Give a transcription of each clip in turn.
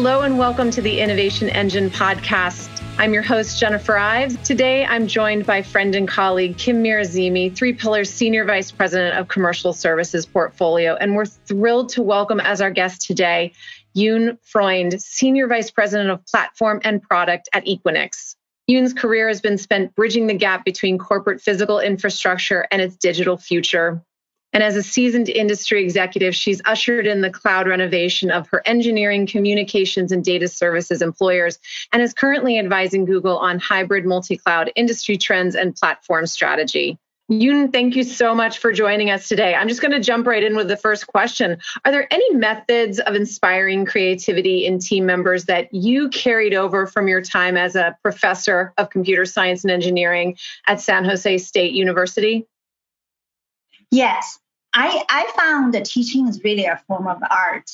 Hello, and welcome to the Innovation Engine podcast. I'm your host, Jennifer Ives. Today, I'm joined by friend and colleague Kim Mirazimi, Three Pillars Senior Vice President of Commercial Services Portfolio. And we're thrilled to welcome as our guest today Yun Freund, Senior Vice President of Platform and Product at Equinix. Yun's career has been spent bridging the gap between corporate physical infrastructure and its digital future. And as a seasoned industry executive, she's ushered in the cloud renovation of her engineering, communications, and data services employers, and is currently advising Google on hybrid multi cloud industry trends and platform strategy. Yun, thank you so much for joining us today. I'm just going to jump right in with the first question. Are there any methods of inspiring creativity in team members that you carried over from your time as a professor of computer science and engineering at San Jose State University? Yes, I, I found that teaching is really a form of art.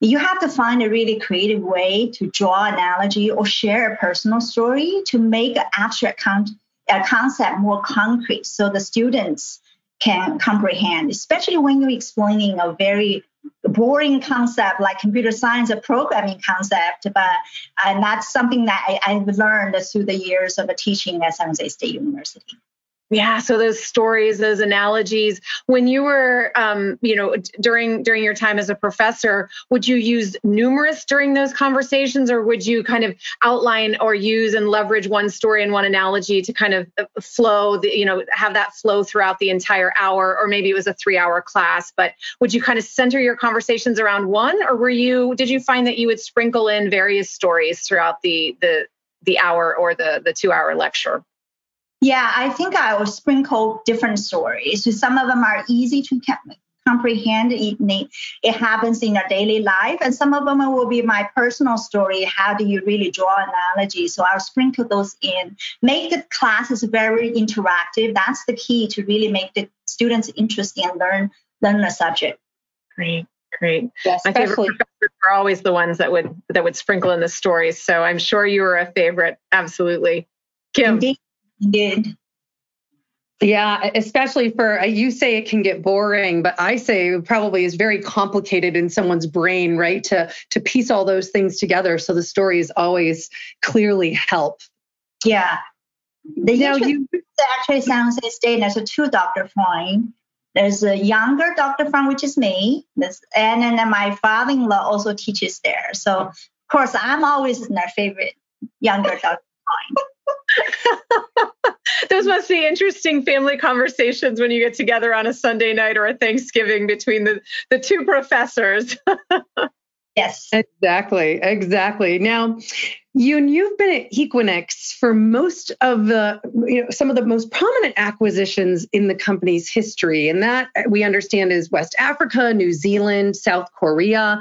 You have to find a really creative way to draw analogy or share a personal story to make an abstract con- a concept more concrete so the students can comprehend, especially when you're explaining a very boring concept like computer science or programming concept, but uh, and that's something that I, I've learned through the years of teaching at San Jose State University. Yeah, so those stories, those analogies. When you were, um, you know, during during your time as a professor, would you use numerous during those conversations, or would you kind of outline or use and leverage one story and one analogy to kind of uh, flow, the, you know, have that flow throughout the entire hour, or maybe it was a three-hour class, but would you kind of center your conversations around one, or were you? Did you find that you would sprinkle in various stories throughout the the the hour or the the two-hour lecture? Yeah, I think I will sprinkle different stories. So some of them are easy to comprehend. It, it happens in our daily life, and some of them will be my personal story. How do you really draw analogy? So I'll sprinkle those in. Make the classes very interactive. That's the key to really make the students interested and learn learn the subject. Great. Great. Yeah, My favorite professors are always the ones that would that would sprinkle in the stories. So I'm sure you were a favorite. Absolutely. Kim. Indeed did. Yeah, especially for uh, you say it can get boring, but I say probably is very complicated in someone's brain, right? To to piece all those things together, so the stories always clearly help. Yeah, the now you actually San Jose State. There's a two Dr. Freund. There's a younger Dr. Freund, which is me, there's, and then my father-in-law also teaches there. So of course, I'm always their favorite younger Dr. Freund. Those must be interesting family conversations when you get together on a Sunday night or a Thanksgiving between the, the two professors. yes. Exactly. Exactly. Now, you you've been at Equinix for most of the you know some of the most prominent acquisitions in the company's history and that uh, we understand is West Africa, New Zealand, South Korea.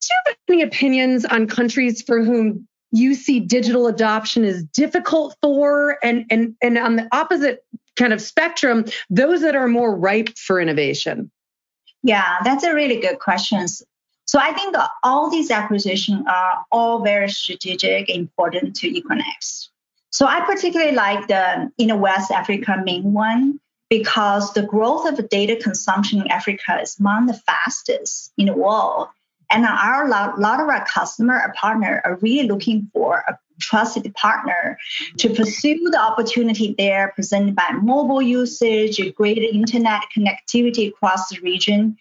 Do you have any opinions on countries for whom you see digital adoption is difficult for and and and on the opposite kind of spectrum those that are more ripe for innovation. Yeah that's a really good question. So i think all these acquisitions are all very strategic important to equinix. So i particularly like the in west africa main one because the growth of data consumption in africa is among the fastest in the world and our a lot of our customer or partner are really looking for a trusted partner to pursue the opportunity there presented by mobile usage, greater internet connectivity across the region.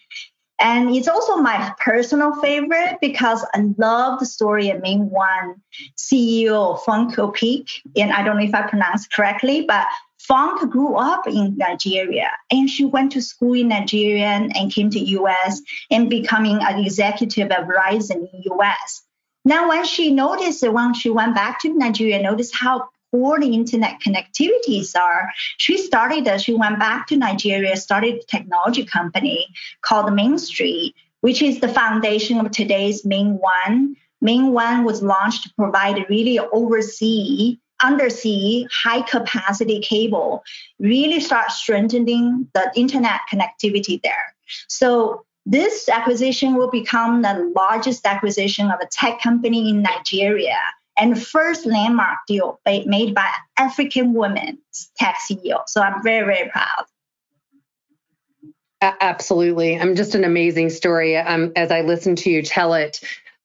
And it's also my personal favorite because I love the story of Main One CEO Funke Opeke. And I don't know if I pronounced correctly, but Funke grew up in Nigeria and she went to school in Nigeria and came to US and becoming an executive at Verizon in US. Now, when she noticed, when she went back to Nigeria, noticed how poor the internet connectivities are, she started, uh, she went back to Nigeria, started a technology company called Main Street, which is the foundation of today's Main One. Main One was launched to provide really oversee undersea high capacity cable really start strengthening the internet connectivity there. So this acquisition will become the largest acquisition of a tech company in Nigeria and first landmark deal made by African women tech CEO. So I'm very, very proud. Absolutely. I'm just an amazing story. Um, as I listen to you tell it,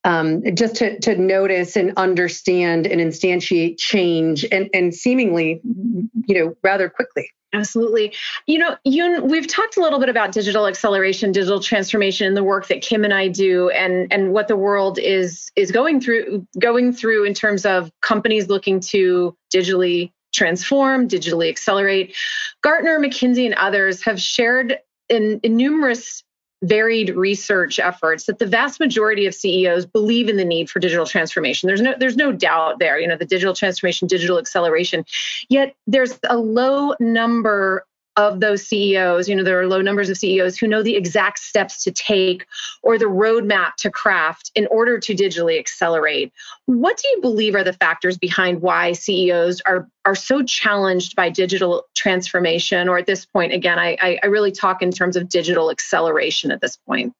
um, just to, to notice and understand and instantiate change and, and seemingly, you know, rather quickly. Absolutely. You know, we've talked a little bit about digital acceleration, digital transformation, and the work that Kim and I do, and and what the world is is going through going through in terms of companies looking to digitally transform, digitally accelerate. Gartner, McKinsey, and others have shared in, in numerous varied research efforts that the vast majority of CEOs believe in the need for digital transformation. There's no there's no doubt there, you know, the digital transformation, digital acceleration. Yet there's a low number of those CEOs, you know, there are low numbers of CEOs who know the exact steps to take or the roadmap to craft in order to digitally accelerate. What do you believe are the factors behind why CEOs are are so challenged by digital transformation? Or at this point, again, I, I really talk in terms of digital acceleration at this point.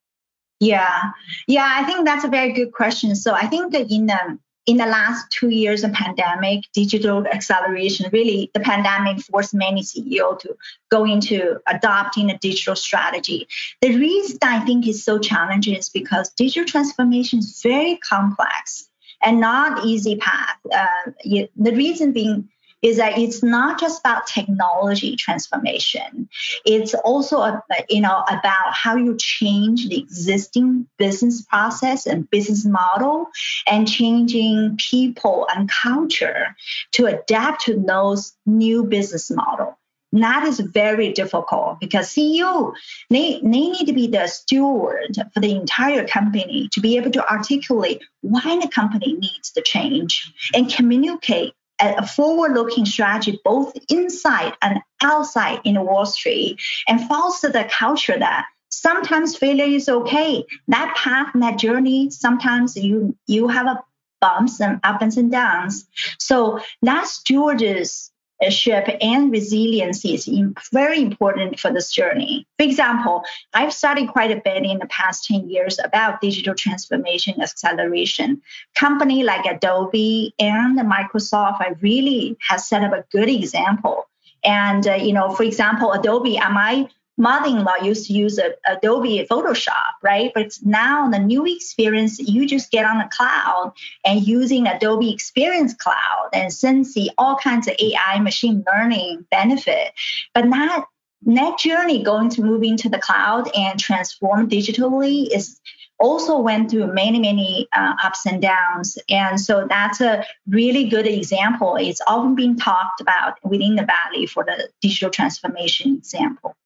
Yeah, yeah, I think that's a very good question. So I think that in the in the last two years of pandemic, digital acceleration, really the pandemic forced many CEO to go into adopting a digital strategy. The reason I think is so challenging is because digital transformation is very complex and not easy path. Uh, you, the reason being is that it's not just about technology transformation. It's also you know about how you change the existing business process and business model and changing people and culture to adapt to those new business model. that is very difficult because CEO they, they need to be the steward for the entire company to be able to articulate why the company needs to change and communicate a forward looking strategy both inside and outside in Wall Street and foster the culture that sometimes failure is okay. That path, that journey, sometimes you you have a bumps and ups and downs. So that stewardess ship and resiliency is very important for this journey. For example, I've studied quite a bit in the past 10 years about digital transformation acceleration. Company like Adobe and Microsoft I really has set up a good example. And, uh, you know, for example, Adobe, am I mother-in-law used to use a, Adobe Photoshop, right? But now the new experience, you just get on the cloud and using Adobe Experience Cloud and see all kinds of AI machine learning benefit. But that that journey going to move into the cloud and transform digitally is also went through many many uh, ups and downs and so that's a really good example it's often being talked about within the valley for the digital transformation example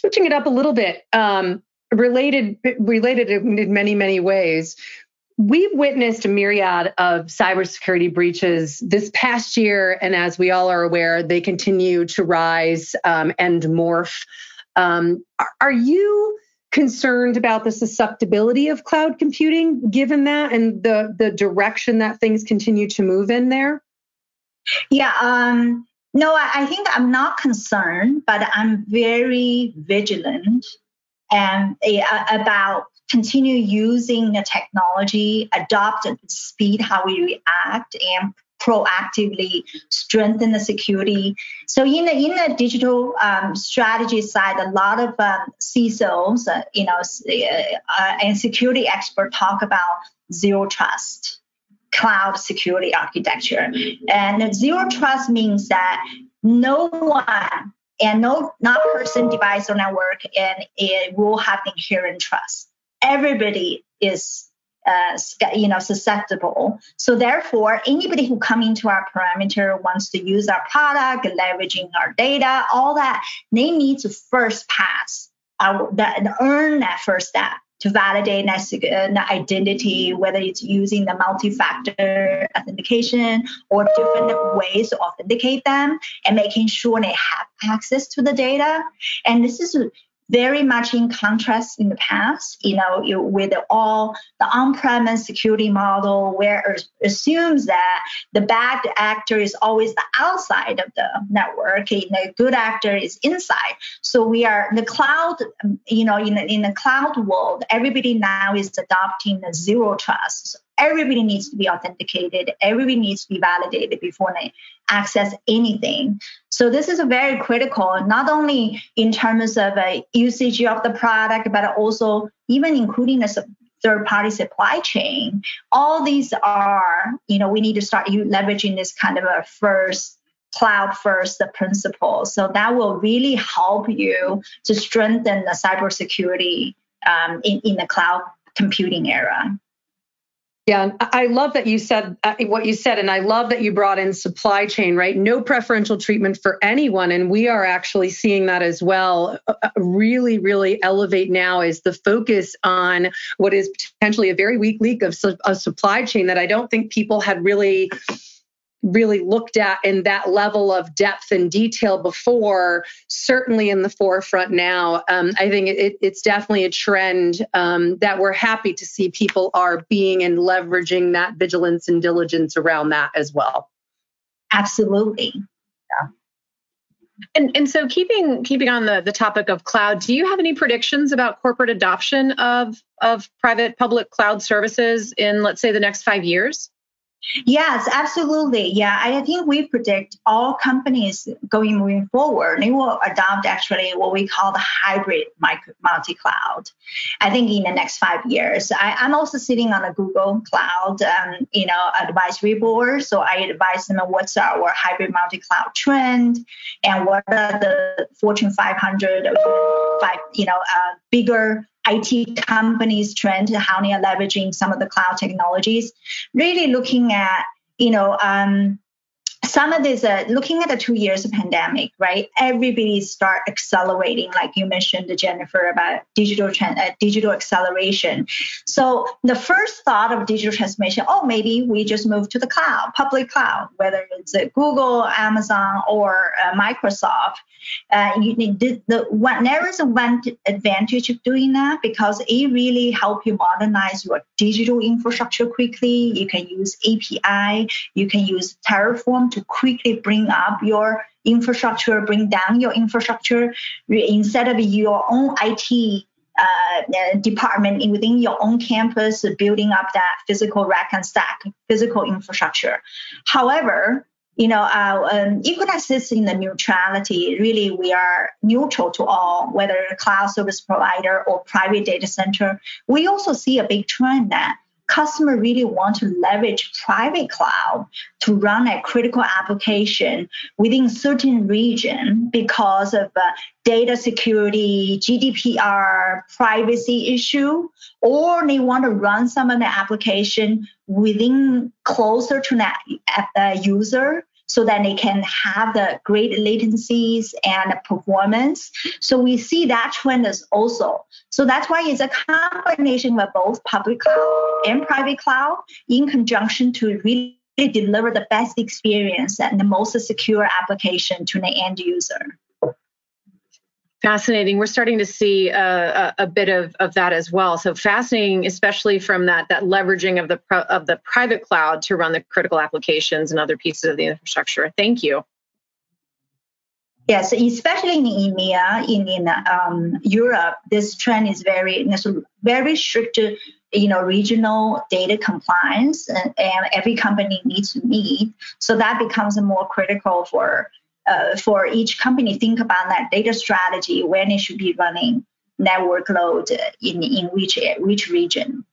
switching it up a little bit, um, related related in many many ways. We've witnessed a myriad of cybersecurity breaches this past year, and as we all are aware, they continue to rise um, and morph. Um, are, you concerned about the susceptibility of cloud computing, given that and the the direction that things continue to move in there? Yeah, um, no, I, think I'm not concerned, but I'm very vigilant and uh, about continue using the technology, adopt at speed how we react, and proactively strengthen the security. So in the in the digital um, strategy side, a lot of um, CISOs, uh, you know, uh, and security experts talk about zero trust cloud security architecture. And zero trust means that no one and no not person, device, or network, and it will have inherent trust. Everybody is uh, you know susceptible. So therefore, anybody who come into our perimeter wants to use our product, leveraging our data, all that, they need to first pass our, that, earn that first step to validate the identity, whether it's using the multi-factor authentication or different ways to authenticate them and making sure they have access to the data. And this is very much in contrast in the past, you know, with all the on-premise security model where it assumes that the bad actor is always the outside of the network and the good actor is inside. So we are the cloud, you know, in the, in the cloud world, everybody now is adopting the zero trust everybody needs to be authenticated everybody needs to be validated before they access anything so this is very critical not only in terms of a usage of the product but also even including the third party supply chain. All these are, you know, we need to start leveraging this kind of a first cloud first principle. So that will really help you to strengthen the cybersecurity um, in, in the cloud computing era. Yeah, I love that you said uh, what you said, and I love that you brought in supply chain, right? No preferential treatment for anyone. And we are actually seeing that as well. Uh, uh, really, really elevate now is the focus on what is potentially a very weak link of a supply chain that I don't think people had really really looked at in that level of depth and detail before, certainly in the forefront now. Um, I think it, it's definitely a trend um, that we're happy to see people are being and leveraging that vigilance and diligence around that as well. Absolutely. Yeah. And, and so keeping keeping on the, the topic of cloud, do you have any predictions about corporate adoption of of private public cloud services in let's say the next five years? Yes, absolutely. Yeah, I think we predict all companies going moving forward, they will adopt actually what we call the hybrid multi-cloud. I think in the next five years. I, am also sitting on a Google Cloud, um, you know, advisory board. So I advise them what's our hybrid multi-cloud trend and what are the Fortune 500, five, you know, uh, bigger IT companies trend, how they are leveraging some of the cloud technologies, really looking at, you know, um, some of this, uh, looking at the two years of pandemic, right? Everybody start accelerating, like you mentioned, Jennifer, about digital trend, uh, digital acceleration. So the first thought of digital transformation, oh, maybe we just move to the cloud, public cloud, whether it's uh, Google, Amazon, or uh, Microsoft. Uh, you the, the one, there is one advantage of doing that because it really help you modernize your digital infrastructure quickly. You can use API, you can use Terraform to quickly bring up your infrastructure, bring down your infrastructure instead of your own IT uh, department within your own campus building up that physical rack and stack, physical infrastructure. However, you know, uh, um, Equinix sits in the neutrality. Really, we are neutral to all, whether cloud service provider or private data center. We also see a big trend that customer really want to leverage private cloud to run a critical application within certain region because of uh, data security, GDPR, privacy issue, or they want to run some of the application within closer to that uh, user so that they can have the great latencies and performance. So we see that trend is also. So that's why it's a combination of both public cloud and private cloud in conjunction to really deliver the best experience and the most secure application to the end user. Fascinating. We're starting to see a, a, bit of, of that as well. So fascinating, especially from that that leveraging of the of the private cloud to run the critical applications and other pieces of the infrastructure. Thank you. Yes, especially in EMEA, in, in um, Europe, this trend is very very strict, you know, regional data compliance, and, and every company needs to meet. So that becomes more critical for uh, for each company think about that data strategy when it should be running network load in, in which which region.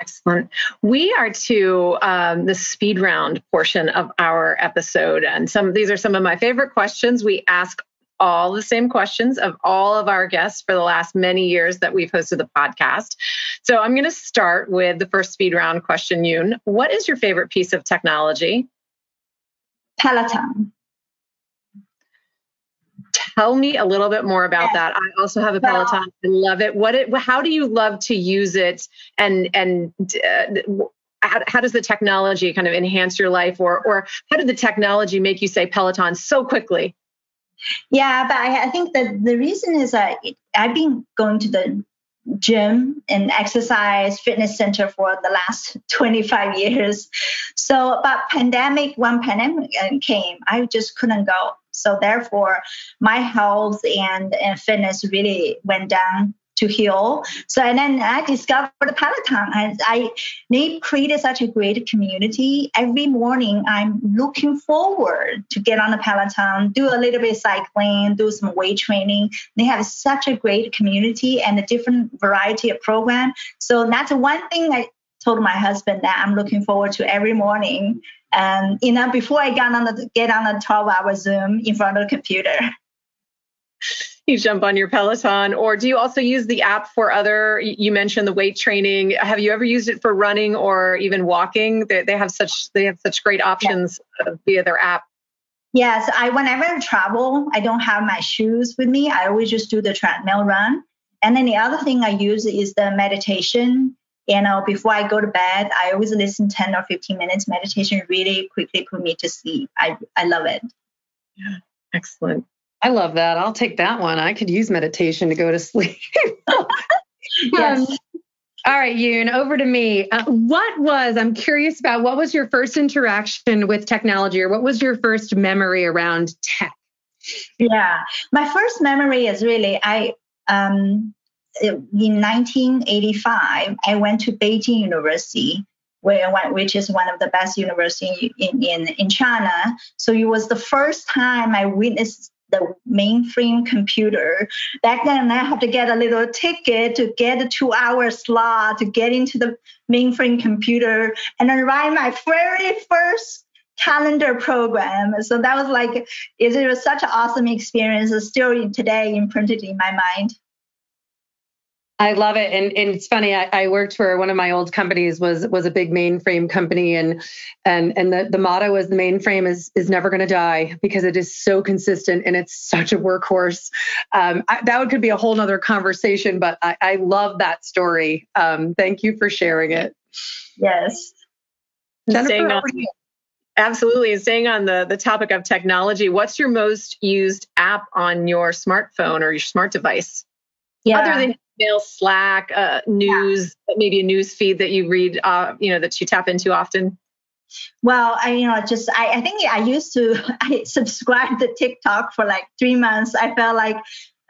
Excellent. We are to um, the speed round portion of our episode, and some these are some of my favorite questions. We ask all the same questions of all of our guests for the last many years that we've hosted the podcast. So I'm going to start with the first speed round question, Yun. What is your favorite piece of technology? Peloton tell me a little bit more about that. I also have a Peloton. I love it. What it? How do you love to use it? And and uh, how, how, does the technology kind of enhance your life, or or how did the technology make you say Peloton so quickly? Yeah, but I, I think that the reason is that I've been going to the gym and exercise fitness center for the last 25 years. So, but pandemic, when pandemic came, I just couldn't go. So therefore, my health and, and fitness really went down to heal. So and then I discovered Peloton and I they created such a great community. Every morning I'm looking forward to get on the Peloton, do a little bit of cycling, do some weight training. They have such a great community and a different variety of program. So that's one thing I told my husband that I'm looking forward to every morning. And you know, before I got on the get on a 12 hour Zoom in front of the computer. You jump on your Peloton, or do you also use the app for other? You mentioned the weight training. Have you ever used it for running or even walking? They, they have such they have such great options yeah. via their app. Yes, I whenever I travel, I don't have my shoes with me. I always just do the treadmill run. And then the other thing I use is the meditation you know, before I go to bed, I always listen 10 or 15 minutes meditation really quickly put me to sleep. I, I love it. Yeah, excellent. I love that. I'll take that one. I could use meditation to go to sleep. yes. Um, all right, Yun, over to me. Uh, what was, I'm curious about, what was your first interaction with technology or what was your first memory around tech? Yeah, my first memory is really, I, um, in 1985, I went to Beijing University, where, which is one of the best universities in, in, in China. So it was the first time I witnessed the mainframe computer. Back then, I had to get a little ticket to get a two hour slot to get into the mainframe computer and then write my very first calendar program. So that was like, it was such an awesome experience. It's still today imprinted in my mind. I love it, and, and it's funny. I, I, worked for one of my old companies was was a big mainframe company, and and and the, the motto was the mainframe is is never going to die because it is so consistent and it's such a workhorse. Um, I, that could be a whole nother conversation, but I, I love that story. Um, thank you for sharing it. Yes, Jennifer, on, absolutely. Staying on the the topic of technology, what's your most used app on your smartphone or your smart device? Yeah. Other than email, Slack, uh, news, yeah. maybe a news feed that you read, uh, you know, that you tap into often? Well, I you know just I, I think I used to I to TikTok for like three months. I felt like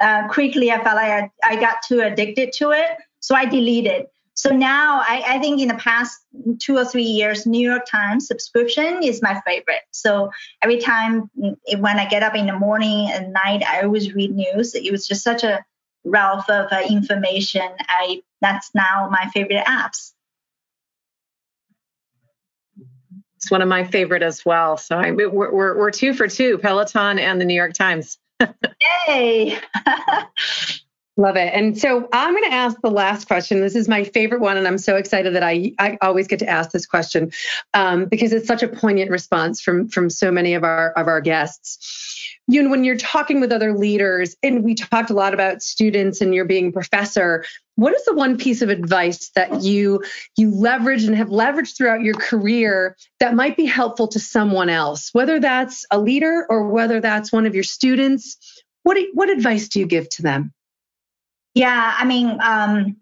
uh, quickly I felt like I, I got too addicted to it, so I deleted. So now I, I think in the past two or three years, New York Times subscription is my favorite. So every time mm, when I get up in the morning and night, I always read news. It was just such a wealth of uh, information. I that's now my favorite apps. It's one of my favorite as well. So I, we're, we're, we're two for two, Peloton and the New York Times. Yay! Love it. And so I'm going to ask the last question. This is my favorite one, and I'm so excited that I, I always get to ask this question um, because it's such a poignant response from from so many of our of our guests. You know, when you're talking with other leaders, and we talked a lot about students, and you're being professor. What is the one piece of advice that you you leverage and have leveraged throughout your career that might be helpful to someone else, whether that's a leader or whether that's one of your students? What what advice do you give to them? Yeah, I mean, um,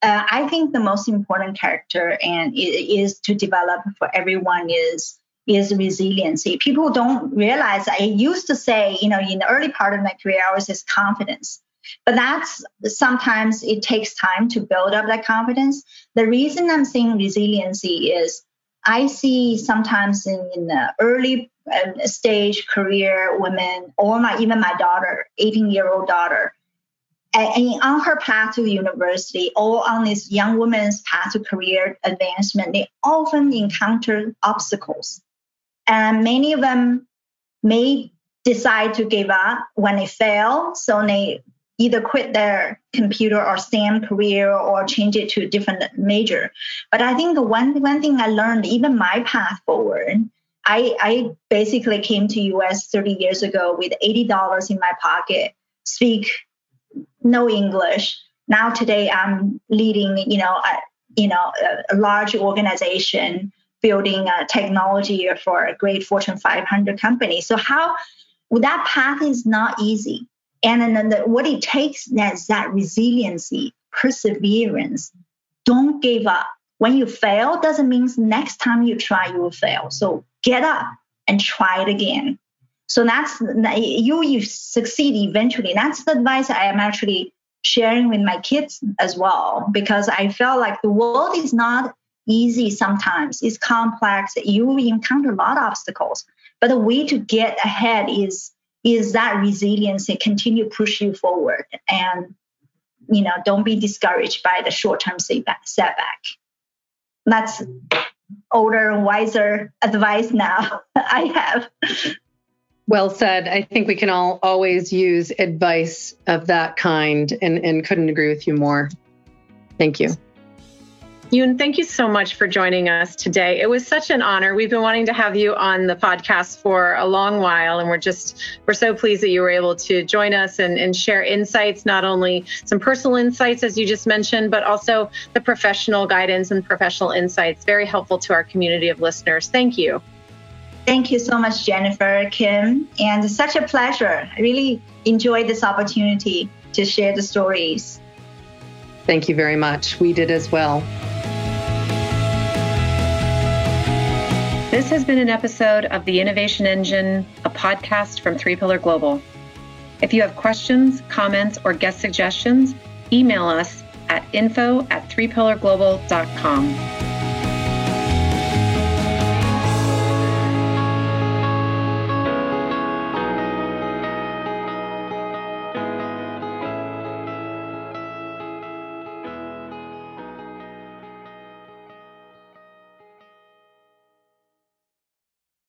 uh, I think the most important character and is to develop for everyone is is resiliency. People don't realize. I used to say, you know, in the early part of my career, I was just confidence, but that's sometimes it takes time to build up that confidence. The reason I'm saying resiliency is I see sometimes in, in the early uh, stage career women or my even my daughter, 18 year old daughter, and on her path to university or on this young woman's path to career advancement, they often encounter obstacles. And many of them may decide to give up when they fail. So they either quit their computer or STEM career or change it to a different major. But I think the one, one thing I learned, even my path forward, I, I basically came to US 30 years ago with $80 in my pocket, speak no English. Now today I'm leading, you know, a, you know, a, a large organization building a technology for a great Fortune 500 company. So how that path is not easy. And then the, what it takes is that resiliency, perseverance. Don't give up. When you fail, doesn't mean next time you try you will fail. So get up and try it again. So that's you you succeed eventually. That's the advice I am actually sharing with my kids as well because I felt like the world is not easy sometimes. It's complex. You encounter a lot of obstacles. But the way to get ahead is is that resilience and continue push you forward and you know don't be discouraged by the short-term setback. That's older and wiser advice now I have. Well said. I think we can all always use advice of that kind and, and couldn't agree with you more. Thank you. Yun, thank you so much for joining us today. It was such an honor. We've been wanting to have you on the podcast for a long while, and we're just we're so pleased that you were able to join us and, and share insights, not only some personal insights as you just mentioned, but also the professional guidance and professional insights. Very helpful to our community of listeners. Thank you. Thank you so much, Jennifer, Kim, and such a pleasure. I really enjoyed this opportunity to share the stories. Thank you very much. We did as well. This has been an episode of The Innovation Engine, a podcast from Three Pillar Global. If you have questions, comments, or guest suggestions, email us at info at threepillarglobal.com.